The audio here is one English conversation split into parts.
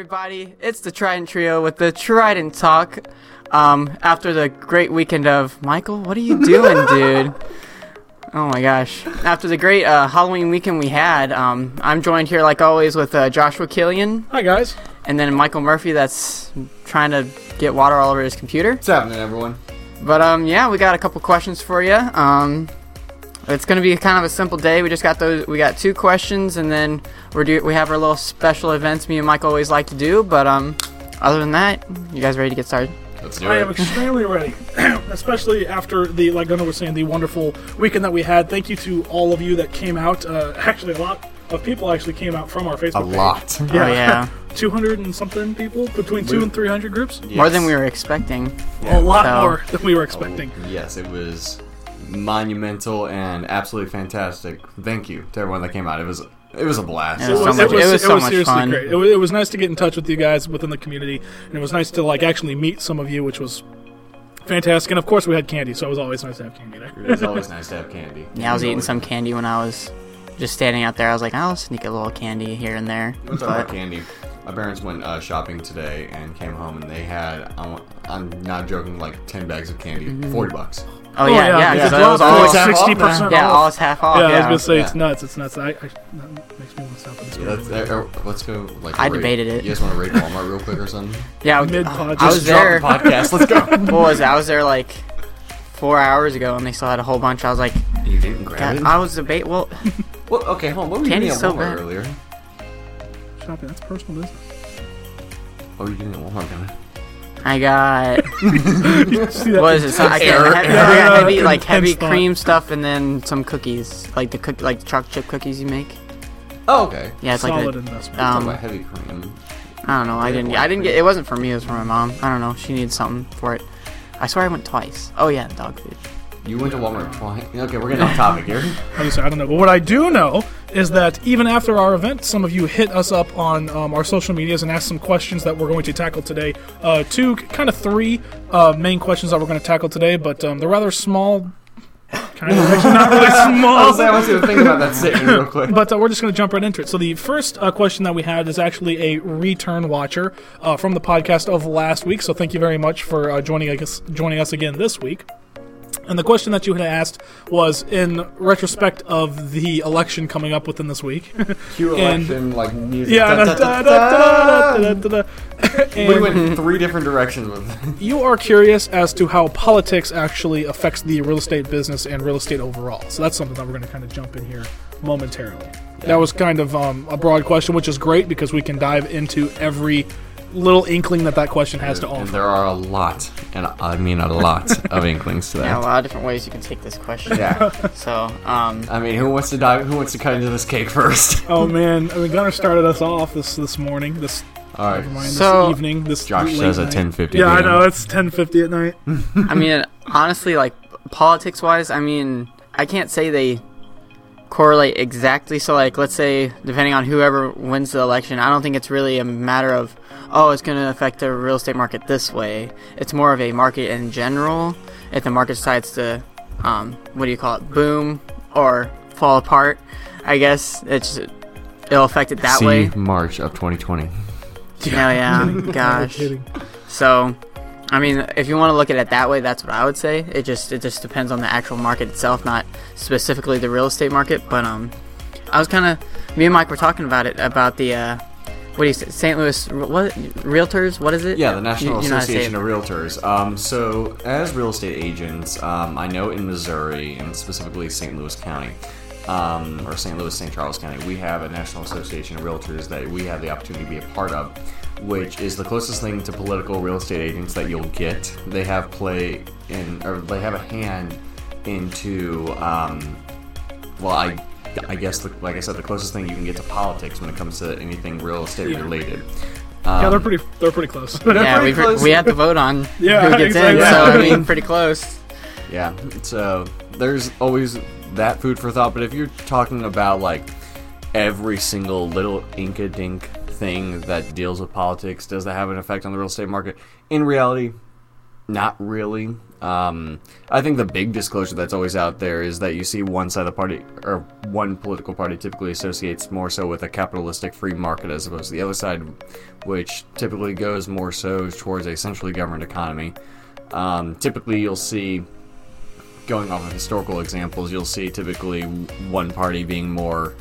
everybody. It's the Trident Trio with the Trident Talk. Um, after the great weekend of Michael, what are you doing, dude? Oh my gosh! After the great uh, Halloween weekend we had, um, I'm joined here like always with uh, Joshua Killian Hi guys. and then Michael Murphy. That's trying to get water all over his computer. What's happening, everyone? But um, yeah, we got a couple questions for you. Um, it's gonna be kind of a simple day. We just got those. We got two questions, and then we're do we have our little special events me and Mike always like to do. But um, other than that, you guys ready to get started? Let's do I it. am extremely ready, especially after the, like Gunnar was saying, the wonderful weekend that we had. Thank you to all of you that came out. Uh, actually, a lot of people actually came out from our Facebook a page. lot. Oh yeah, 200 and something people, between two and 300 groups. more than we were expecting. A lot So- more than we were expecting. Oh, yes, it was monumental and absolutely fantastic. Thank you to everyone that came out. It was it was a blast. It was so much- it was so much seriously fun. great. It was, it was nice to get in touch with you guys within the community, and it was nice to like actually meet some of you, which was fantastic. And of course, we had candy, so it was always nice to have candy there. It was always nice to have candy. Yeah, I was It eating always- some candy when I was just standing out there. I was like, I'll sneak a little candy here and there. We're talking about But candy. My parents went uh, shopping today and came home and they had I'm, I'm not joking like ten bags of candy, Mm-hmm. forty bucks. Oh yeah, yeah, because because it it was dropped all It's sixty now. percent yeah, off. all is half off. yeah, Yeah, I was gonna say Yeah. it's nuts. It's nuts. I, I that makes me want to stop at this. Yeah, that's, uh, uh, let's go. Like I rate- debated it. You guys want to rate Walmart real quick or something? yeah. Mid-pod, I just was Drop there. the podcast. Let's go. what was it? I was there like four hours ago, and they still had a whole bunch. I was like, you didn't grab it. I was debate. Well, Well, okay, hold on. What were you doing Candy's at Walmart bad. earlier? shopping. That's personal business. What were you doing at Walmart, Gunnar? I got what is it? So I can't. Error. I got heavy, like heavy cream stuff, and then some cookies, like the cook, like chocolate chip cookies you make. Oh, okay. Yeah, it's Solid like the, investment. Talking um, heavy cream. I don't know. I didn't. I didn't get. It wasn't for me. It was for my mom. I don't know. She needed something for it. I swear I went twice. Oh yeah, dog food. You went to Walmart twice. Okay, we're getting off topic here. I was- I don't know, but what I do know is that even after our event, some of you hit us up on um, our social medias and asked some questions that we're going to tackle today. Uh, two, kind of three uh, main questions that we're going to tackle today, but um, they're rather small. Kind of, actually not really small. I want you to think about that statement real quick. But uh, we're just going to jump right into it. So the first uh, question that we had is actually a return watcher uh, from the podcast of last week. So thank you very much for uh, joining us joining us again this week. And the question that you had asked was in retrospect of the election coming up within this week. Cue And- election, like music. yeah. We went three different directions with you are curious as to how politics actually affects the real estate business and real estate overall. So that's something that we're going to kind of jump in here momentarily. That was kind of um, a broad question, which is great because we can dive into every little inkling that that question has to And offer. there are a lot, and I mean a lot of inklings to Yeah, a lot of different ways you can take this question. Yeah. So, um, I mean, who wants to dive? Who wants to cut into this cake first? Oh man, I mean, Gunnar started us off this this morning, this All never mind. So- this evening, this Josh late says at night. ten fifty. Yeah, I know it's ten fifty at night. I mean, honestly, like politics wise, I mean, I can't say they correlate exactly. So, like, let's say, depending on whoever wins the election, I don't think it's really a matter of, oh, it's going to affect the real estate market this way. It's more of a market in general. If the market decides to, um, what do you call it, boom or fall apart, I guess it's it'll affect it that See way. March of 2020. Oh yeah, gosh. So, I mean, if you want to look at it that way, that's what I would say. It just it just depends on the actual market itself, not specifically the real estate market. But um, I was kind of me and Mike were talking about it about the uh, what do you say, St. Louis what realtors? What is it? Yeah, the National You- you know how to say Association of Realtors. Um, so, as real estate agents, um, I know in Missouri, and specifically St. Louis County, um, or St. Louis, St. Charles County, we have a National Association of Realtors that we have the opportunity to be a part of, which is the closest thing to political real estate agents that you'll get. They have play in, or they have a hand into, um, well, I. I guess, the, like I said, the closest thing you can get to politics when it comes to anything real estate Yeah. related. Yeah, Um, they're pretty. They're pretty close. Yeah, pretty we close. we have to vote on Yeah, who gets in. exactly. So I Yeah. mean, pretty close. Yeah, so there's always that food for thought. But if you're talking about like every single little inka dink thing that deals with politics, does that have an effect on the real estate market? In reality, Not really. Um, I think the big disclosure that's always out there is that you see one side of the party, or one political party typically associates more so with a capitalistic free market as opposed to the other side, which typically goes more so towards a centrally governed economy. Um, typically, you'll see, going off of historical examples, you'll see typically one party being more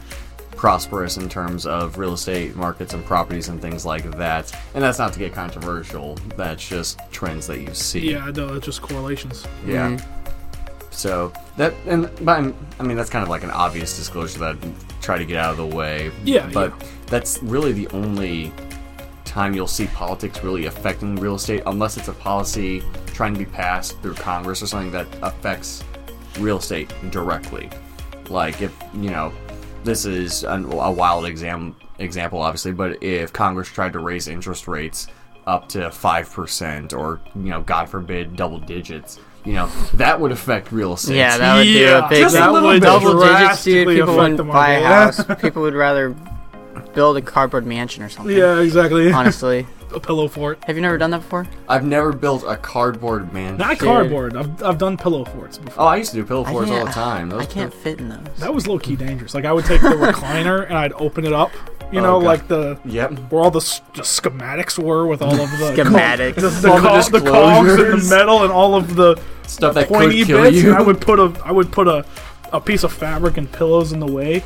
prosperous in terms of real estate markets and properties and things like that. And that's not to get controversial. That's just trends that you see. Yeah, no, it's just correlations. Yeah. Mm-hmm. So that and but I'm, I mean that's kind of like an obvious disclosure that I try to get out of the way. Yeah, But yeah. that's really the only time you'll see politics really affecting real estate, unless it's a policy trying to be passed through Congress or something that affects real estate directly. Like if you know, this is an, a wild exam example, obviously, but if Congress tried to raise interest rates up to five percent, or you know, God forbid, double digits, you know, that would affect real estate. Yeah, that would do a big just a little bit double digits, dude. People wouldn't buy a house. People would rather build a cardboard mansion or something. Yeah, exactly. Honestly, a pillow fort. have you never done that before? I've never built a cardboard man. Not cardboard. I've, I've done pillow forts before. Oh, I used to do pillow I forts all can't- the time. Those I can't fit in those. That was low key dangerous. Like I would take the recliner and I'd open it up. You Oh, know, God. like the Yep. where all the, s- the schematics were with all of the Schematics. the, the, All the co- the cogs and the metal and all of the Stuff that pointy could kill bits. you. And I would put a I would put a a piece of fabric and pillows in the way.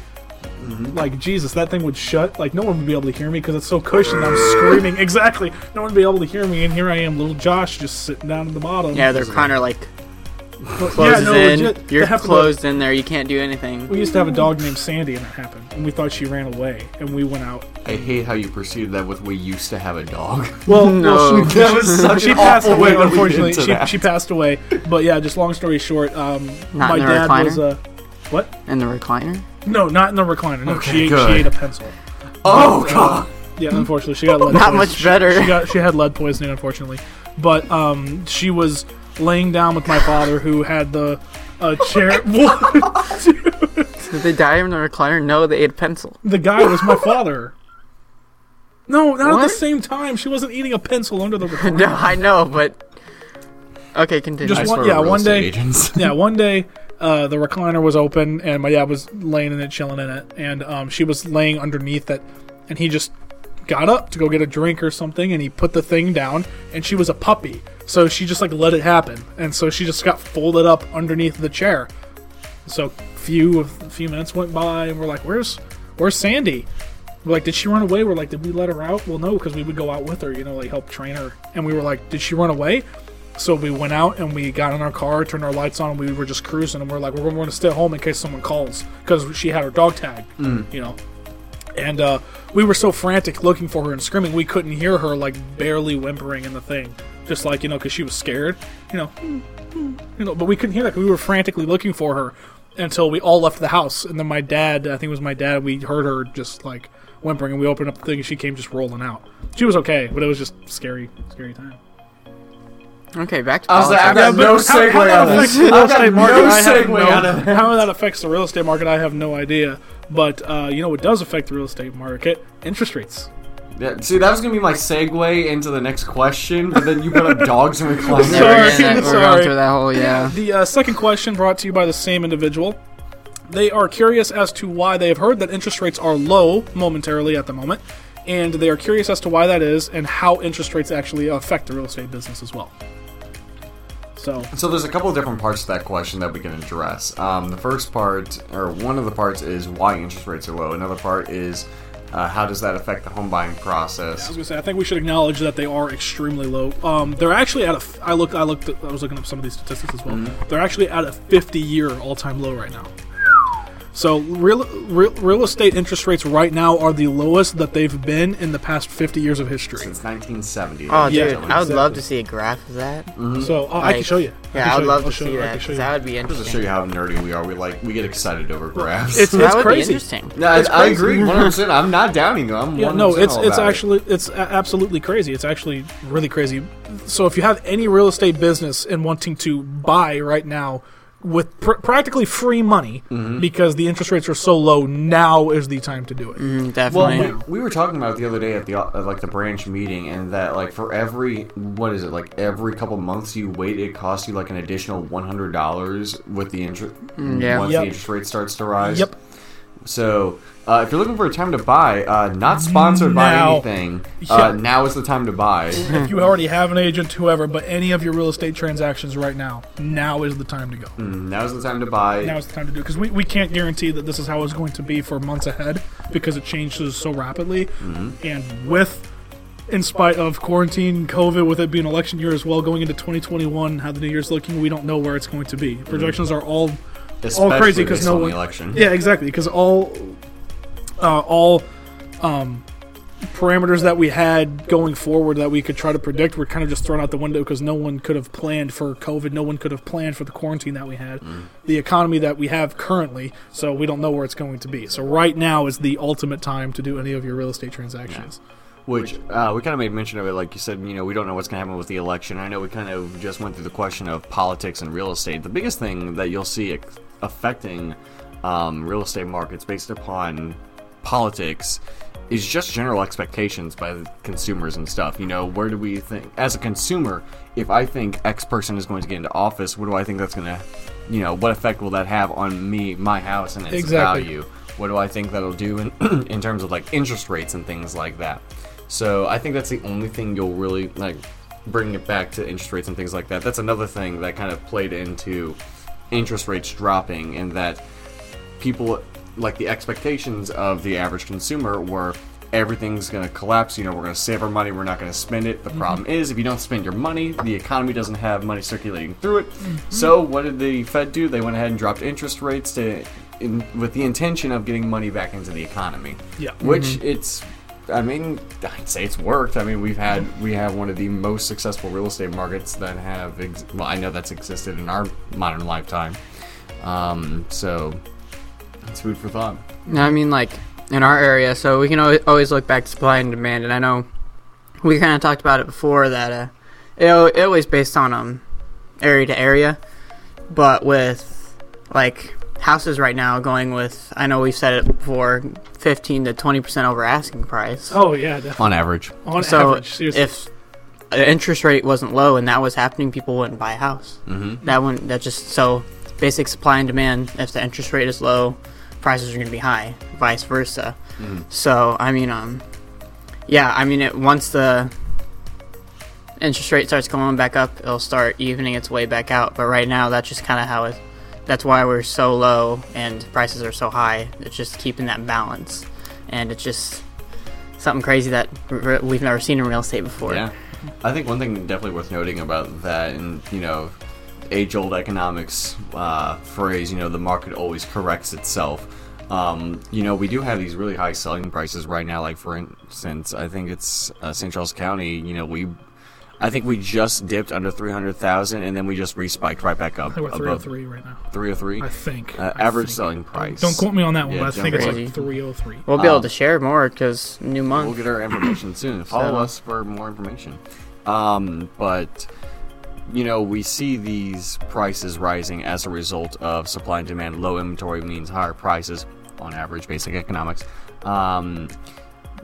Mm-hmm. Like Jesus, that thing would shut. Like no one would be able to hear me because it's so cushioned. I'm screaming. Exactly. No one would be able to hear me, and here I am, little Josh, just sitting down at the bottom. Yeah, they're kind of like yeah, no, in. legit. You're have to- closed in there. You can't do anything. We used to have a dog named Sandy, and it happened. And we thought she ran away, and we went out. I hate how you preceded that with "we used to have a dog." Well, No. well, she, That was such she an passed awful away. way Unfortunately, she, that. she passed away. But yeah, just long story short, um, Not my in the dad recliner? was a what? In the recliner. No, not in the recliner. No, Okay, she ate, good. she ate a pencil. Oh God! Yeah, unfortunately, she got lead. Not poisoning. much better. She got she had lead poisoning, unfortunately. But um, she was laying down with my father, who had the uh, chair. What? Did they die in the recliner? No, they ate a pencil. the guy was my father. No, not at What? the same time. She wasn't eating a pencil under the recliner. no, I know, but okay, continue. Just I one- swear yeah, real one estate day- Agents. yeah, one day uh, the recliner was open and my dad was laying in it, chilling in it, and um, she was laying underneath it, and he just got up to go get a drink or something, and he put the thing down, and she was a puppy, so she just like let it happen, and so she just got folded up underneath the chair. So few a few minutes went by, and we're like, "Where's where's Sandy?" We're like, "Did she run away?" We're like, "Did we let her out?" Well, no, because we would go out with her, you know, like help train her, and we were like, "Did she run away?" So we went out and we got in our car, turned our lights on, and we were just cruising. And we're like, we're going to stay home in case someone calls because she had her dog tag, you know. And uh, we were so frantic looking for her and screaming, we couldn't hear her, like barely whimpering in the thing, just like you know, because she was scared, you know, you know. But we couldn't hear that. we were frantically looking for her until we all left the house. And then my dad, I think it was my dad, we heard her just like whimpering, and we opened up the thing, and she came just rolling out. She was okay, but it was just scary, scary time. Okay, back to I I've got no but how- segue how out of this. I've got no I segue no- out of this. How that affects the real estate market, I have no idea. But uh, you know what does affect the real estate market? Interest rates. Yeah, see, that was gonna be my segue into the next question, but then you brought up dogs and recliners. Yeah, Sorry, we're, we're sorry. going through that whole yeah. The uh, second question brought to you by the same individual. They are curious as to why they have heard that interest rates are low momentarily at the moment, and they are curious as to why that is and how interest rates actually affect the real estate business as well. So, So there's a couple of different parts to that question that we can address. Um, the first part, or one of the parts, is why interest rates are low. Another part is uh, how does that affect the home buying process. I was gonna say, I think we should acknowledge that they are extremely low. Um, they're actually at a. f- I looked. I looked. At, I was looking up some of these statistics as well. They're actually at a 50-year all-time low right now. So real, real real estate interest rates right now are the lowest that they've been in the past 50 years of history. Since 1970. Oh, Yeah, dude, I would love to see a graph of that. So uh, I can show you. I Yeah, can I would love I'll to show see you. That can you. that would be interesting. Just to show you how nerdy we are, we like we get excited over graphs. It's That it's crazy. be interesting. no, it's I, I agree 100. percent I'm not downing them. I'm Yeah, no, it's it's about it. actually it's absolutely crazy. It's actually really crazy. So if you have any real estate business and wanting to buy right now, with pr- practically free money because the interest rates are so low. Now is the time to do it. Mm, Well, we, we were talking about it the other day at the uh, like the branch meeting, and that like for every what is it like every couple months you wait, it costs you like an additional one hundred dollars with the interest yeah. once Yep. the interest rate starts to rise. Yep. So uh, if you're looking for a time to buy, uh, not sponsored by Now. anything, Yeah. uh, now is the time to buy. if you already have an agent, whoever, but any of your real estate transactions right now, now is the time to go. Mm, Now is the time to buy. Now is the time to do because we, we can't guarantee that this is how it's going to be for months ahead because it changes so rapidly. And with, in spite of quarantine, COVID, with it being election year as well, going into 2021, how the new year's looking, we don't know where it's going to be. Projections are all all crazy because no on one. election. Yeah, exactly. Because all, uh, all, um, parameters that we had going forward that we could try to predict were kind of just thrown out the window because no one could have planned for COVID. No one could have planned for the quarantine that we had, the economy that we have currently. So we don't know where it's going to be. So right now is the ultimate time to do any of your real estate transactions. Which uh, we kind of made mention of it, like you said. You know, we don't know what's going to happen with the election. I know we kind of just went through the question of politics and real estate. The biggest thing that you'll see affecting um, real estate markets based upon politics is just general expectations by the consumers and stuff. You know, where do we think, as a consumer, if I think X person is going to get into office, what do I think that's going to, you know, what effect will that have on me, my house, and its Exactly. value? What do I think that'll do in, in terms of like interest rates and things like that? So I think that's the only thing you'll really like bring it back to interest rates and things like that. That's another thing that kind of played into interest rates dropping, and that people like the expectations of the average consumer were everything's going to collapse. You know, we're going to save our money, we're not going to spend it. The mm-hmm. problem is, if you don't spend your money, the economy doesn't have money circulating through it. Mm-hmm. So, what did the Fed do? They went ahead and dropped interest rates to, in, with the intention of getting money back into the economy. Yeah. which mm-hmm. it's. I mean, I'd say it's worked. I mean, we've had we have one of the most successful real estate markets that have. Ex- well, I know that's existed in our modern lifetime. Um, so it's food for thought. No, I mean like in our area, so we can always, look back to supply and demand, and I know we kind of talked about it before that uh, it, it always based on um area to area, but with like houses right now going with I know we've said it before, fifteen to twenty percent over asking price. Oh yeah, definitely. On average, On so average, seriously. if the interest rate wasn't low and that was happening, people wouldn't buy a house. mm-hmm. That wouldn't that just so basic supply and demand. If the interest rate is low, prices are going to be high. Vice versa. Mhm. So I mean, um, yeah, I mean, it once the interest rate starts going back up, it'll start evening its way back out. But right now, that's just kind of how it. That's why we're so low and prices are so high. It's just keeping that balance, and it's just something crazy that we've never seen in real estate before. yeah. I think one thing definitely worth noting about that, and you know, age-old economics uh, phrase, you know, the market always corrects itself. Um, you know, we do have these really high selling prices right now. Like for instance, I think it's uh, St. Charles County. You know, we, I think we just dipped under three hundred thousand, and then we just respiked right back up we're above 303 right now. three hundred three. I think. Uh, I average think. selling price. Don't quote me on that one, Yeah, but I think it's like 303. We'll be able Um, to share more because new month. We'll get our information soon. Follow So- us for more information. Um, but you know, we see these prices rising as a result of supply and demand. Low inventory means higher prices on average, basic economics. Um,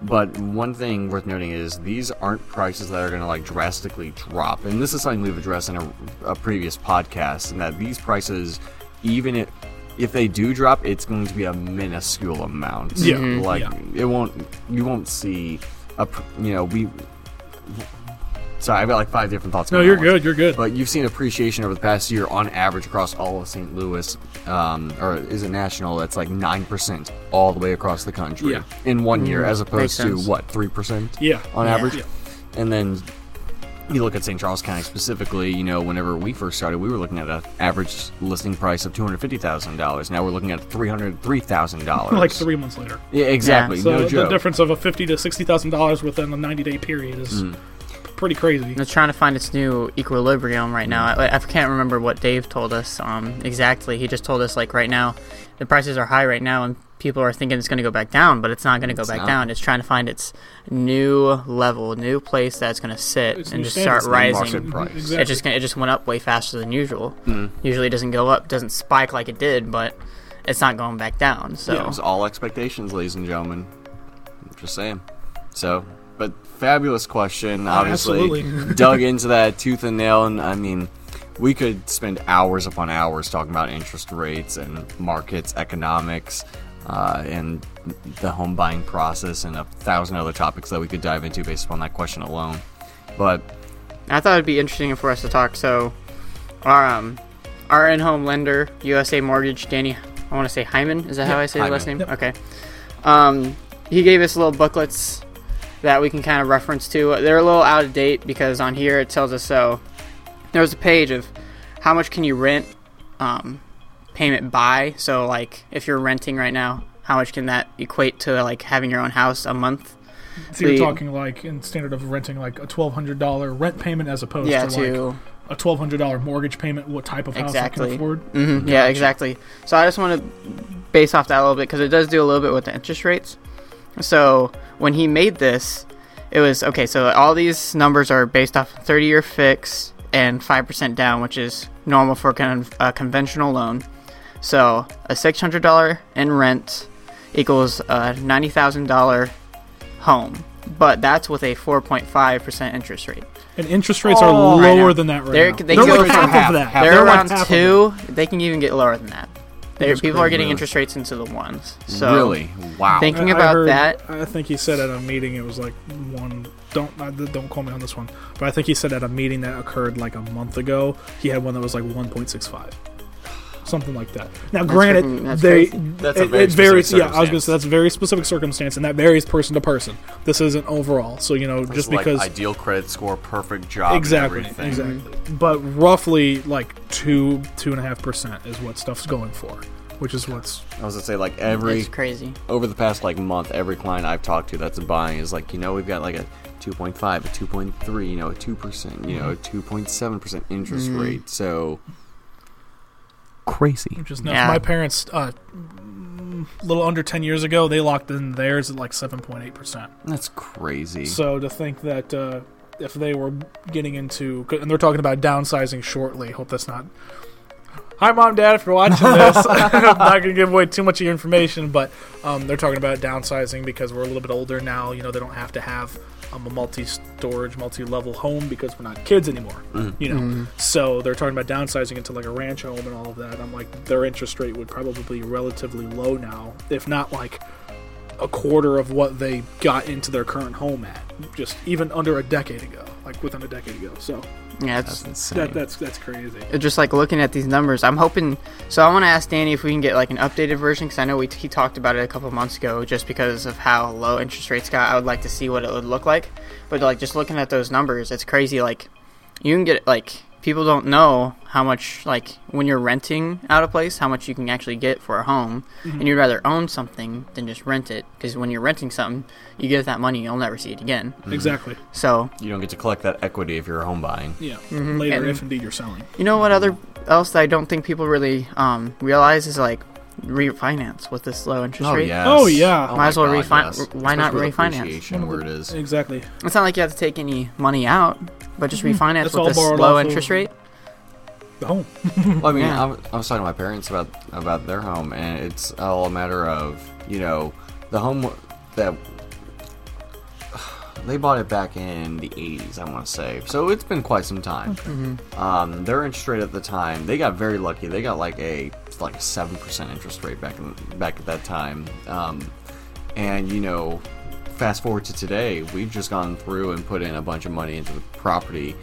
but one thing worth noting is these aren't prices that are going to like drastically drop, and this is something we've addressed in a, a previous podcast. And that these prices, even if if they do drop, it's going to be a minuscule amount. Yeah. Like mm-hmm. Yeah. it won't. You won't see a. You know, we. Sorry, I've got like five different thoughts. No, you're good. You're good. But you've seen appreciation over the past year on average across all of St. Louis, um, or is it national? That's like 9% all the way across the country Yeah. in one year, as makes opposed to sense. what, 3% yeah. on Yeah. average? Yeah. And then you look at St. Charles County specifically, you know, whenever we first started, we were looking at an average listing price of $250,000. Now we're looking at $303,000. Like three months later. Yeah, exactly. So no the joke. difference of a fifty to sixty thousand dollars within a ninety day period is Mm. Pretty crazy. It's trying to find its new equilibrium right now. I, I can't remember what Dave told us um, exactly. He just told us like right now, the prices are high right now, and people are thinking it's going to go back down, but it's not going to go It's back not. down. It's trying to find its new level, new place that's going to sit It's and just start rising. price. Exactly. It just it just went up way faster than usual. Mhm. Usually it doesn't go up, doesn't spike like it did, but it's not going back down. So Yeah, it was all expectations, ladies and gentlemen. Just saying. So, but fabulous question. Obviously, dug into that tooth and nail, and I mean, we could spend hours upon hours talking about interest rates and markets, economics, uh, and the home buying process, and a thousand other topics that we could dive into based upon that question alone. But I thought it'd be interesting for us to talk. So, our um, our in-home lender, USA Mortgage, Danny, I want to say Hyman. Is that how I say the last Hyman. name? Okay. Um, he gave us little booklets that we can kind of reference to. They're a little out of date because on here it tells us so. There's a page of how much can you rent, um, payment by. So like if you're renting right now, how much can that equate to like having your own house a month? So you're talking like in standard of renting like a twelve hundred dollar rent payment as opposed yeah, to, to like a twelve hundred dollar mortgage payment. What type of house Exactly. I can afford? hmm Yeah, exactly. So I just want to base off that a little bit because it does do a little bit with the interest rates. So when he made this, it was okay. So all these numbers are based off 30 year fix and 5% down, which is normal for con- a conventional loan. So a $600 in rent equals a $90,000 home. But that's with a 4.5% interest rate. And interest rates are Oh, I lower know. than that right They're- now. they They're like half, half- of that. half- They're They're around half two. They can even get lower than that. They're, That's people are getting Really? interest rates into the ones. So really, wow. Thinking I- I about heard- that- I think he said at a meeting it was like one. Don't uh, don't call me on this one, but I think he said at a meeting that occurred like a month ago, he had one that was like one point six five, something like that. Now, granted, freaking- that's they crazy. That's a it, very it varies. Yeah, I was gonna say that's a very specific circumstance, and that varies person to person. This isn't overall, so you know It's just like because ideal credit score, perfect job, and exactly, everything. exactly. But roughly like two two and a half percent is what stuff's going for, which is what's I was gonna say like every it's crazy. over the past like month, every client I've talked to that's buying is like, you know, we've got like a 2.5, a 2.3, you know, a 2%, you know, a 2.7% interest Mhm. rate. So crazy. Which is nuts. Yeah. My parents, uh, mm, a little under 10 years ago, they locked in theirs at like 7.8%. That's crazy. So to think that uh, if they were getting into, and they're talking about downsizing shortly, hope that's not. Hi, mom, dad, if you're watching this, I'm not going to give away too much of your information, but um, they're talking about downsizing because we're a little bit older now. You know, they don't have to have um, a multi-storage, multi-level home because we're not kids anymore. Mhm. You know, Mhm. so they're talking about downsizing into like a ranch home and all of that. I'm like, their interest rate would probably be relatively low now, if not like a quarter of what they got into their current home at, just even under a decade ago, like within a decade ago. So Yeah, That's it's insane. that, that's that's crazy. just like looking at these numbers. I'm hoping. So I want to ask Danny if we can get like an updated version because I know we he talked about it a couple months ago. Just because of how low interest rates got, I would like to see what it would look like. But like just looking at those numbers, it's crazy. Like you can get like people don't know how much like when you're renting out a place how much you can actually get for a home Mm-hmm. and you'd rather own something than just rent it because when you're renting something you give that money you'll never see it again Exactly. so you don't get to collect that equity if you're home buying. Yeah. Mhm. Later, And- if indeed you're selling. you know what other else that i don't think people really um, realize is like refinance with this low interest Oh, rate yes. Oh, yeah. Oh Might my as well refinance. yes. why not Especially with refinance? appreciation where it is. Exactly. it's not like you have to take any money out but just refinance It's with all this borrowed low off of- interest rate The home. Well, I mean, Yeah. I, w- I was talking to my parents about about their home, and it's all a matter of you know the home that they bought it back in the '80s. I want to say, so it's been quite some time. Um, their interest rate at the time, they got very lucky. They got like a like a seven percent interest rate back in back at that time, um, and you know. Fast forward to today, we've just gone through and put in a bunch of money into the property,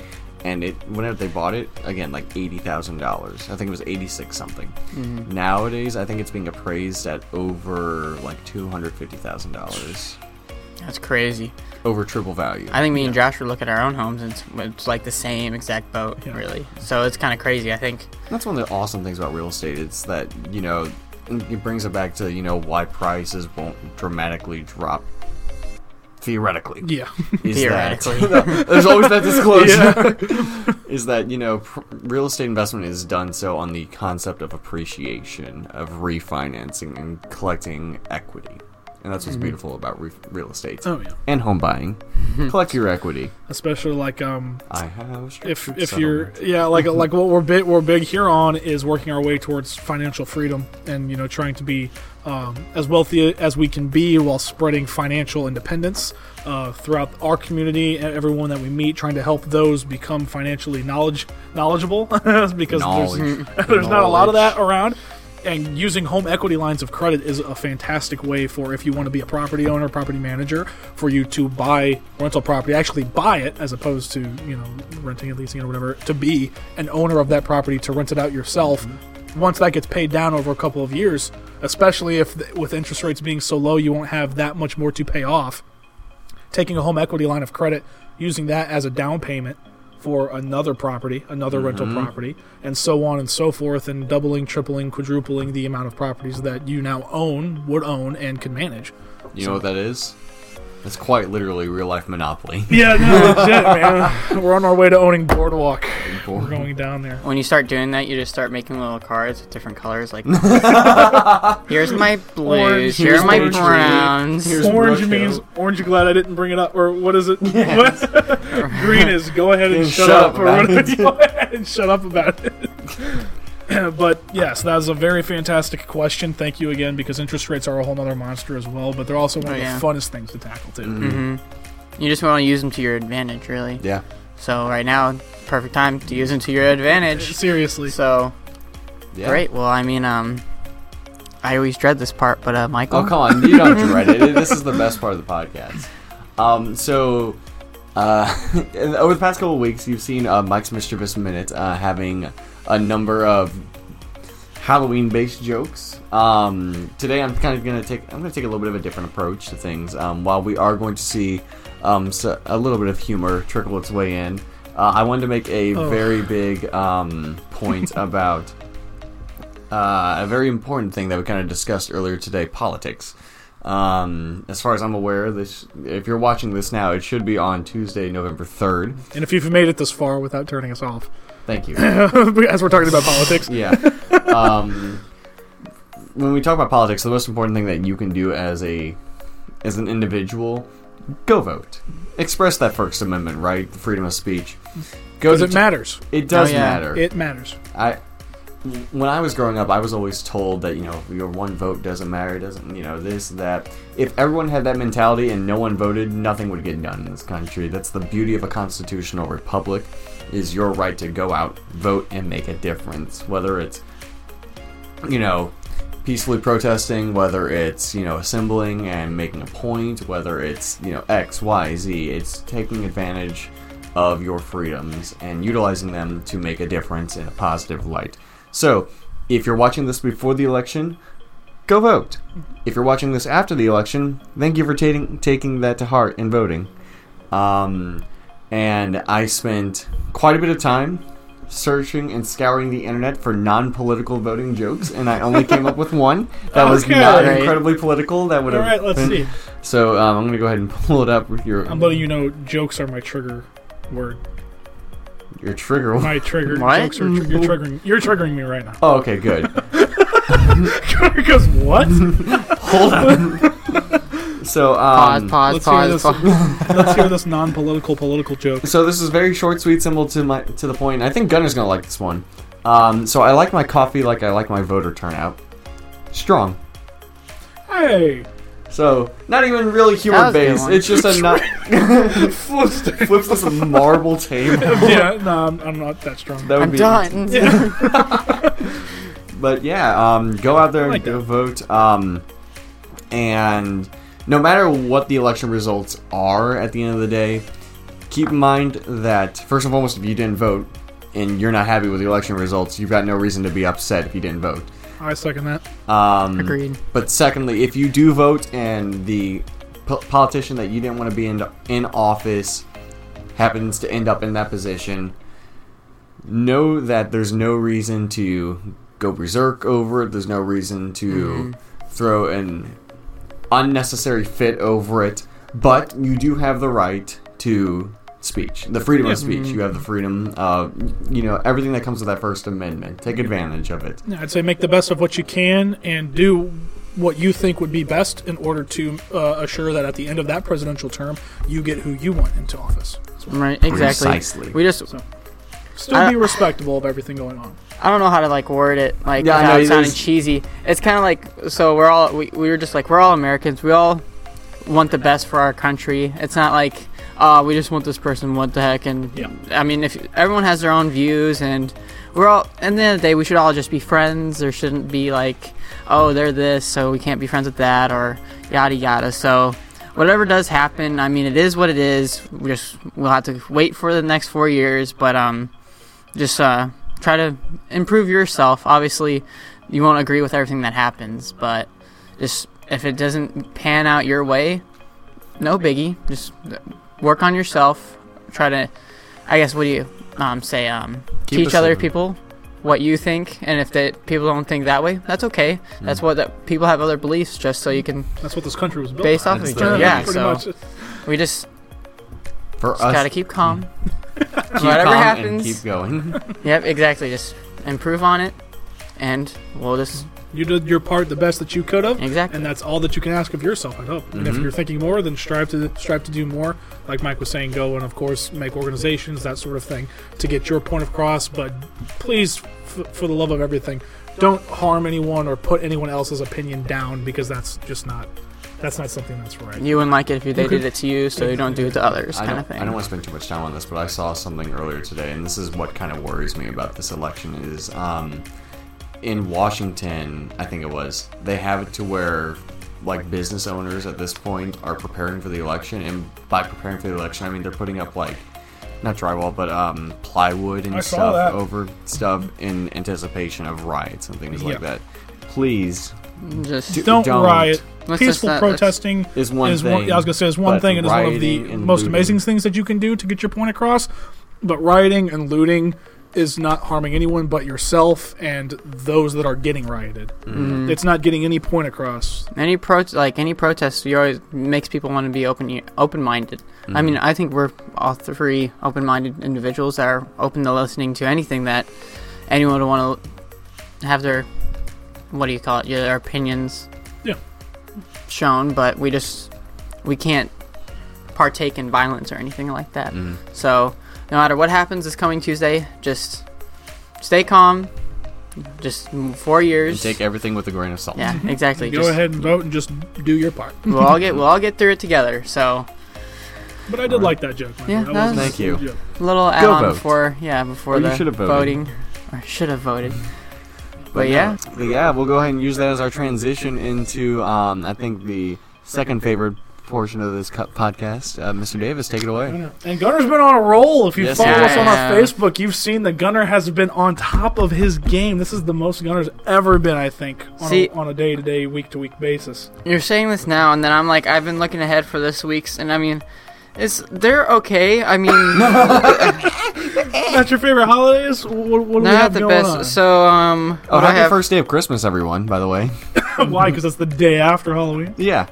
and it whenever they bought it again like eighty thousand dollars. I think it was 86 something. Mm-hmm. Nowadays i think it's being appraised at over like $250000 that's crazy. Over triple value. I think me and josh would look at our own homes and it's, it's like the same exact boat Yeah. really. So it's kind of crazy i think. That's one of the awesome things about real estate. It's that you know it brings it back to you know why prices won't dramatically drop theoretically Yeah. is that- Theoretically. there's always that disclosure is that you know pr- real estate investment is done so on the concept of appreciation, of refinancing, and collecting equity, and that's what's beautiful about re- real estate Oh yeah, and home buying. Collect your equity. especially like um, I have if structured if you're yeah like like what we're big we're big here on is working our way towards financial freedom and you know trying to be um, as wealthy as we can be while spreading financial independence uh, throughout our community and everyone that we meet trying to help those become financially knowledge knowledgeable because Knowledge. there's there's not a lot of that around and using home equity lines of credit is a fantastic way for if you want to be a property owner, property manager, for you to buy rental property, actually buy it as opposed to you know renting it, leasing it, or whatever. To be an owner of that property to rent it out yourself. Once that gets paid down over a couple of years, especially if th- with interest rates being so low, you won't have that much more to pay off. Taking a home equity line of credit, using that as a down payment for another property, another rental mm-hmm. property, and so on and so forth, and doubling, tripling, quadrupling the amount of properties that you now own, would own, and can manage. You know what that is? It's quite literally real life Monopoly. Yeah, no, legit, man. We're on our way to owning Boardwalk. We're going down there. When you start doing that, you just start making little cards with different colors. Like, here's my blues, Orange, here here's are my Main Street, browns. here's- orange Brooke means Hill. orange. Glad I didn't bring it up, or what is it? What? Green is go ahead and shut, shut up, up or about what? it. Go ahead and shut up about it. but yes, that was a very fantastic question. Thank you again because interest rates are a whole other monster as well, but they're also one Oh, of yeah. the funnest things to tackle too. hmm You just want to use them to your advantage, really. Yeah. So right now, perfect time to use them to your advantage. Seriously, So Yeah. great. Well, I mean, um, I always dread this part, but uh, Michael. Oh come on, you don't dread it. This is the best part of the podcast. Um, so uh, over the past couple of weeks, you've seen uh, Mike's Mischievous Minute uh, having a number of Halloween-based jokes. Um, today, I'm kind of gonna take I'm gonna take a little bit of a different approach to things. Um, while we are going to see um, so a little bit of humor trickle its way in, uh, I wanted to make a Oh. very big um, point about uh, a very important thing that we kind of discussed earlier today: politics. Um, as far as I'm aware, this if you're watching this now, it should be on Tuesday, November third. and if you've made it this far without turning us off, Thank you. as we're talking about politics, yeah. Um, when we talk about politics, the most important thing that you can do as a as an individual, go vote. Express that First Amendment right, the freedom of speech. Go because to it matters. It does Oh, yeah. matter. It matters. I when I was growing up, I was always told that you know your one vote doesn't matter, doesn't you know this that. If everyone had that mentality and no one voted, nothing would get done in this country. That's the beauty of a constitutional republic, is your right to go out, vote, and make a difference. Whether it's you know peacefully protesting, whether it's you know assembling and making a point, whether it's you know X, Y, Z. It's taking advantage of your freedoms and utilizing them to make a difference in a positive light. So, if you're watching this before the election, go vote. If you're watching this after the election, thank you for taking taking that to heart and voting. Um, and I spent quite a bit of time searching and scouring the internet for non-political voting jokes, and I only came up with one that was not Right. incredibly political. That would have. right, let's been- see. So um, I'm gonna go ahead and pull it up with your I'm letting you know jokes are my trigger word. your trigger. My trigger What? jokes are tr- you're triggering. You're triggering me right now. Oh, okay, good. Because what? Hold on. So Pause, um, pause, let's hear this. pause. Let's hear this non-political political joke. So this is very short, sweet, simple to my to the point. I think Gunnar's gonna like this one. Um, so I like my coffee like I like my voter turnout. Strong. Hey, So not even really That humor was a good based. It's just a not flips. flips this marble table. yeah, no, I'm, I'm not that strong. That would I'm be. done. But yeah, um, go out there and like go vote. Um, and no matter what the election results are at the end of the day, keep in mind that first and foremost, if you didn't vote and you're not happy with the election results, you've got no reason to be upset if you didn't vote. I second that. Um, Agreed. But secondly, if you do vote and the po- politician that you didn't want to be in in office happens to end up in that position, know that there's no reason to go berserk over it. There's no reason to throw an unnecessary fit over it. But you do have the right to speech, the freedom of speech. Mm-hmm. You have the freedom, of, you know, everything that comes with that First Amendment. Take advantage of it. Yeah, I'd say make the best of what you can and do what you think would be best in order to uh, assure that at the end of that presidential term, you get who you want into office. Right, exactly. Precisely. We just Still I- be respectable of everything going on. I don't know how to like word it like Yeah, without sounding cheesy. It's kind of like so we're all we, we were just like we're all Americans. We all want the best for our country. It's not like uh, we just want this person. What the heck? And Yeah. I mean, if everyone has their own views, and we're all at the end of the day, we should all just be friends. There shouldn't be like, oh, they're this, so we can't be friends with that, or yada yada. So. Whatever does happen, I mean, it is what it is. We just we'll have to wait for the next four years, but um, just uh, try to improve yourself. Obviously, you won't agree with everything that happens, but just if it doesn't pan out your way, no biggie. Just work on yourself. Try to, I guess, what do you um, say? Um, teach other living. people what you think, and if they, people don't think that way, that's okay. That's what that people have other beliefs, just so you can That's what this country was built base on. off of each other. yeah, Yeah, so much. we just, For just us, gotta keep calm. Keep Whatever calm happens, and keep going. Yep, exactly. Just improve on it, and we'll just You did your part the best that you could have, exactly. and that's all that you can ask of yourself. I hope. And if Mhm. you're thinking more, then strive to strive to do more. Like Mike was saying, go and of course make organizations, that sort of thing, to get your point across. But please, f- for the love of everything, don't harm anyone or put anyone else's opinion down because that's just not that's not something that's right. You wouldn't like it if you, they You could- did it to you, so you don't do it to others, I kind don't, of thing. I don't want to spend too much time on this, but I saw something earlier today, and this is what kind of worries me about this election is um, in Washington, I think it was, they have it to where like business owners at this point are preparing for the election, and by preparing for the election, I mean they're putting up like not drywall, but um, plywood and I stuff that. over stuff in anticipation of riots and things Yeah. like that. Please Just Do- Don't, Don't. riot. Let's Peaceful just protesting is one is thing. one. I was gonna say is one thing, and is one of the most looting- amazing things that you can do to get your point across. But rioting and looting is not harming anyone but yourself and those that are getting rioted. Mm-hmm. It's not getting any point across. any pro like any protest, you always makes people want to be open open minded. I mean, I think we're all three open minded individuals that are open to listening to anything that anyone would want to have their what do you call it? Your opinions. Yeah. Shown, but we just we can't partake in violence or anything like that. Mhm. So no matter what happens this coming Tuesday, just stay calm. Just four and years. take everything with a grain of salt. yeah, exactly. Go just, ahead and vote and just do your part. We'll all get we'll all get through it together. So But I did like that joke. Yeah, That that was Thank you. joke. a little add-on before yeah before Or the should have voted. voting or should have voted. But yeah, But yeah, we'll go ahead and use that as our transition into, um, I think, the second favorite portion of this co- podcast. Uh, Mr. Davis, take it away. And Gunnar's been on a roll. If you Yes, follow he us on our. Facebook, you've seen that Gunnar has been on top of his game. This is the most Gunnar's ever been, I think, on, See- a, on a day-to-day, week-to-week basis. you're saying this now, and then I'm like I've been looking ahead for this week's, and I mean, it's they're okay. I mean, That's your favorite holidays? What, what do we not have the going best. So um, Oh, what I happy have first day of Christmas, everyone, by the way. on? Why? Because it's the day after Halloween. Yeah.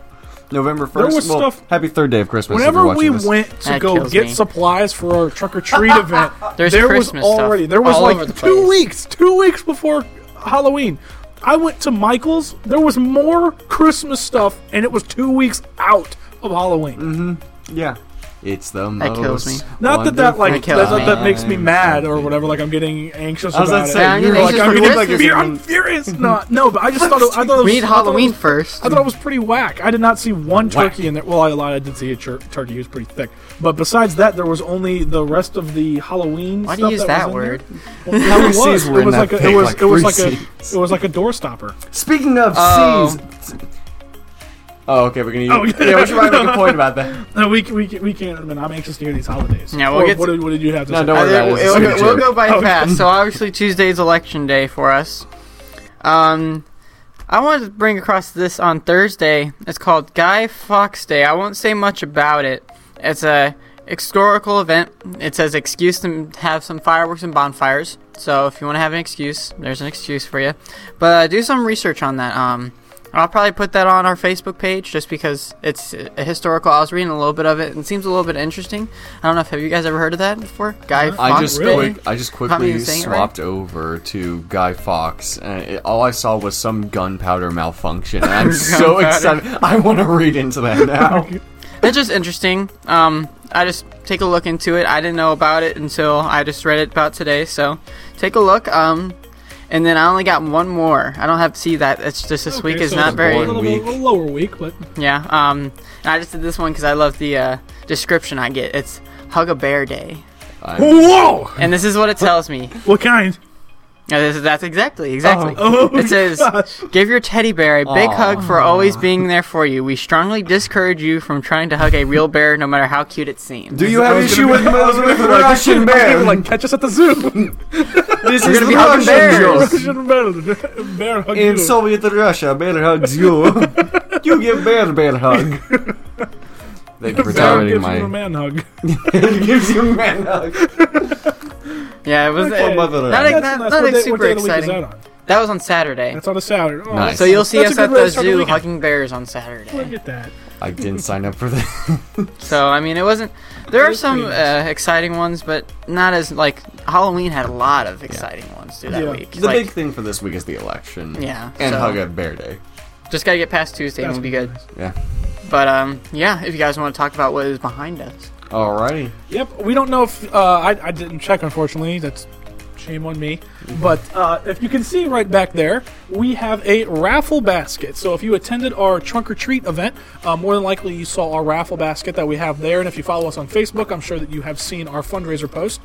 November 1st. There was well, stuff- happy third day of Christmas. if Whenever you're we watching this. went to That go kills get me. supplies for our trick or treat event, There's there Christmas was stuff already there was all over the like two place. weeks, two weeks before Halloween. I went to Michael's. There was more Christmas stuff, and it was two weeks out of Halloween. Yeah. It's the That kills me. Not that that like That that, that, makes me mad or whatever. Like I'm getting anxious I was about gonna it. say, I'm you're like, I'm getting like Fear- I'm furious. No, no, but I just thought it, I thought it was, we need I it Halloween was- first. I thought it was pretty whack. I did not see one Whack. turkey in there. Well, I lied. I did see a tur- turkey. It was pretty thick. But besides that, there was only the rest of the Halloween. Why do you use was that word? There. Well, it was. Reese's were It was that like a, it was like it was like a Reese's. it was like a door stopper. Speaking of Oh. C's. Oh, okay, we're gonna use. Oh, yeah, we should probably make a point about that. No, we we we can't. I mean, I'm anxious to hear these holidays. Yeah, we'll Or get what, did, what did you have to No, say? don't worry Uh, about it. we'll, we'll- we'll go by Oh, fast. So obviously Tuesday's election day for us. Um, I wanted to bring across this on Thursday. It's called Guy Fawkes Day. I won't say much about it. It's a historical event. It says excuse to have some fireworks and bonfires. So if you want to have an excuse, there's an excuse for you. But uh, do some research on that. Um, I'll probably put that on our Facebook page just because it's a historical. I was reading a little bit of it and it seems a little bit interesting. I don't know if have you guys ever heard of that before? Guy Uh, I just Day? quick, I just quickly it right. swapped over to Guy Fawkes, and it, all I saw was some gunpowder malfunction. And I'm so excited. I want to read into that now. It's just interesting. Um, I just take a look into it. I didn't know about it until I just read it about today. So take a look. Um, and then I only got one more. I don't have to see that. It's just this Okay, week is so not it's very. a little, Week. a little lower week, but Yeah. Um, I just did this one because I love the uh, description I get. It's Hug a Bear Day, I'm- whoa! and this is what it tells me. What kind? That's exactly exactly. Oh, oh It says, gosh. "Give your teddy bear a big Aw. hug for always being there for you. We strongly discourage you from trying to hug a real bear, no matter how cute it seems." Do you have I was issue with, be- I with the like- Russian bear? like catch us at the zoo. this We're is gonna the Russian bears. joke. bear, bear hug In you. Soviet Russia, bear hugs you. you give bear bear hug. Thank you for Bear tolerating gives you a my. man hug. it gives you man hug. Yeah, it was Okay. uh, Mother- not, That's not, That's not, nice. What super day of the week is exciting. that? That was on Saturday. That's on a Saturday. Oh, Nice. So you'll see That's us at the to the zoo hugging bears on Saturday. Look Saturday. at that. I didn't sign up for that. So I mean, it wasn't. There are some pretty uh, exciting ones, but not as like Halloween had a lot of exciting ones through that Yeah. week. The like, big thing for this week is the election. Yeah, And so- hug a bear day. just gotta get past Tuesday and we'll be good. nice. Yeah. But um, yeah, if you guys want to talk about what is behind us, Alrighty. Yep. We don't know if uh, I, I didn't check. Unfortunately, that's shame on me. But uh, if you can see right back there, we have a raffle basket. So if you attended our trunk or treat event, uh, more than likely you saw our raffle basket that we have there. And if you follow us on Facebook, I'm sure that you have seen our fundraiser post.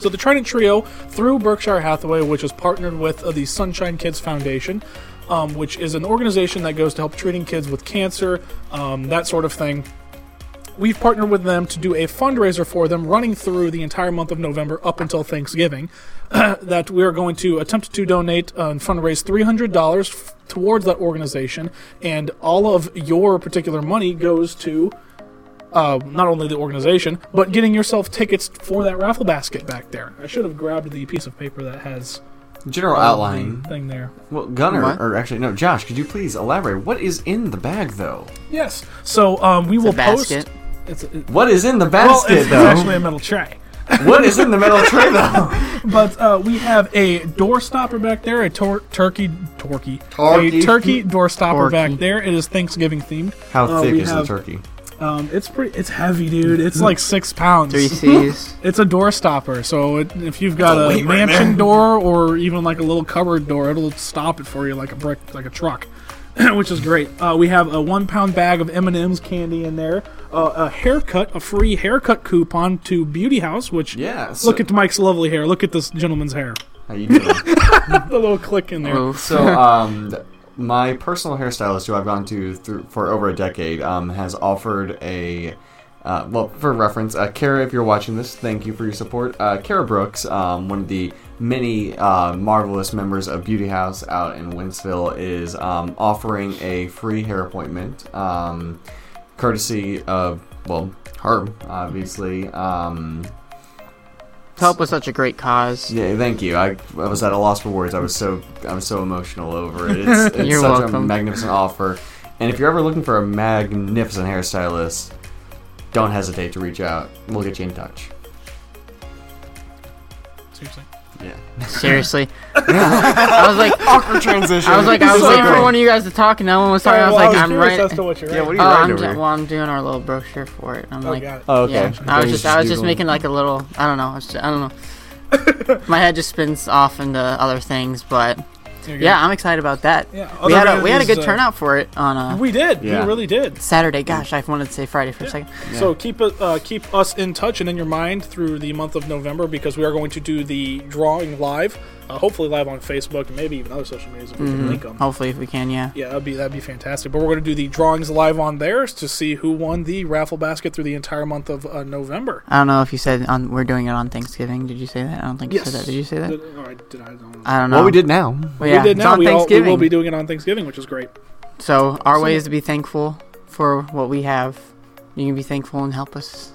So the Trident Trio, through Berkshire Hathaway, which is partnered with uh, the Sunshine Kids Foundation, um, which is an organization that goes to help treating kids with cancer, um, that sort of thing. We've partnered with them to do a fundraiser for them running through the entire month of November up until Thanksgiving. that we are going to attempt to donate uh, and fundraise $300 f- towards that organization, and all of your particular money goes to uh, not only the organization, but getting yourself tickets for that raffle basket back there. I should have grabbed the piece of paper that has General outline. thing there. Well, Gunnar, What? or actually, no, Josh, could you please elaborate? What is in the bag, though? Yes. So um, we will a basket. post. It's, it, What is in the basket, it's, it's though? actually a metal tray. what is in the metal tray, though? But uh, we have a door stopper back there, a tor- turkey, turkey, Turkey. a turkey door stopper Turkey. back there. It is Thanksgiving themed. How Uh, thick is have- the turkey? Um, it's pretty. It's heavy, dude. It's like six pounds. three C's. It's a door stopper, so it, if you've got a a, weight right mansion door or even like a little cupboard door, it'll stop it for you like a brick, like a truck, which is great. Uh, we have a one pound bag of M and M's candy in there, uh, a haircut, a free haircut coupon to Beauty House, which Yeah. So, look at Mike's lovely hair. Look at this gentleman's hair. How you doing? The little click in there. Oof. so, um, my personal hairstylist, who I've gone to through, for over a decade, um, has offered a. Uh, well, for reference, uh, Kara, if you're watching this, thank you for your support. Uh, Kara Brooks, um, one of the many uh, marvelous members of Beauty House out in Wentzville, is um, offering a free hair appointment, um, courtesy of well, her, obviously. Um, To help with such a great cause. yeah, thank you. I, I was at a loss for words. I was so I was so emotional over it. It's, it's You're such a magnificent offer. And if you're ever looking for a magnificent hairstylist, don't hesitate to reach out. We'll get you in touch. Seriously. Yeah. Seriously, I was like, Awkward transition. I was like, I was Sorry. waiting for one of you guys to talk, and no one was oh, talking. I was like, I'm right. as to what you're Yeah, what are you Oh, writing I'm over ju- here? well, I'm doing our little brochure for it. I'm Oh, like, got it. Oh, okay. yeah. I was just, I was just making like a little. I don't know. I, was just, I don't know. My head just spins off into other things, but There you go. Yeah, I'm excited about that. Yeah, we had a we had a good uh, turnout for it on uh, We did. Yeah. We really did. Saturday. Gosh, I wanted to say Friday for a second. So keep uh, keep us in touch and in your mind through the month of November because we are going to do the drawing live, uh, hopefully live on Facebook and maybe even other social medias if we can link them. Hopefully, if we can, yeah. Yeah, that'd be that'd be fantastic. But we're going to do the drawings live on there to see who won the raffle basket through the entire month of uh, November. I don't know if you said on we're doing it on Thanksgiving. Did you say that? I don't think you said that. Did you say that? Did, all right, did I, don't- I don't know. Well, we did now. Well, yeah, we did it's now. on We, all, we Thanksgiving. will be doing it on Thanksgiving, which is great. so our way is to be thankful for what we have. You can be thankful and help us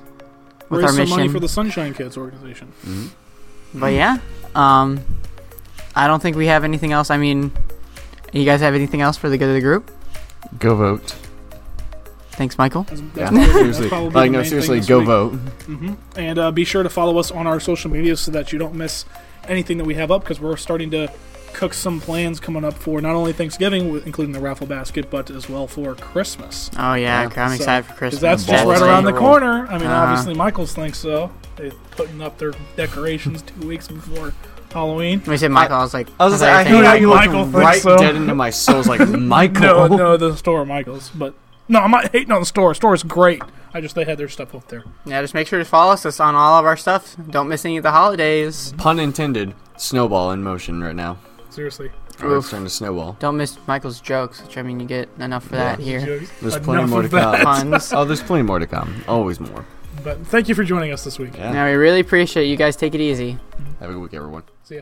with Raise our some mission. money for the Sunshine Kids organization. Mm-hmm. But yeah, um, I don't think we have anything else. I mean, You guys have anything else for the good of the group? Go vote. Thanks, Michael. That's- Yeah, that's probably- seriously. Like, no, seriously, go week. vote. And uh, be sure to follow us on our social media so that you don't miss anything that we have up because we're starting to cook some plans coming up for not only Thanksgiving, including the raffle basket, but as well for Christmas. Oh yeah, Yeah. I'm So- excited for Christmas. That's just right around the corner. I mean, Uh-huh. obviously, Michaels thinks so. They're putting up their decorations two weeks before Halloween. When you said Michael, I was like, I was thought gonna say, I you how you Michael looked right so. dead into my soul. I was like, Michael. No, no, the store Michaels, but no, I'm not hating on the store. The Store is great. I just they had their stuff up there. Yeah, just make sure to follow us on all of our stuff. Don't miss any of the holidays. Pun intended. Snowball in motion right now. Seriously, Or It's starting to snowball. Don't miss Michael's jokes, which I mean, you get enough for that here. There's Enough plenty more to come. Puns. Oh, there's plenty more to come. Always more. But thank you for joining us this week. Yeah. Now we really appreciate you guys. Take it easy. Have a good week, everyone. See ya.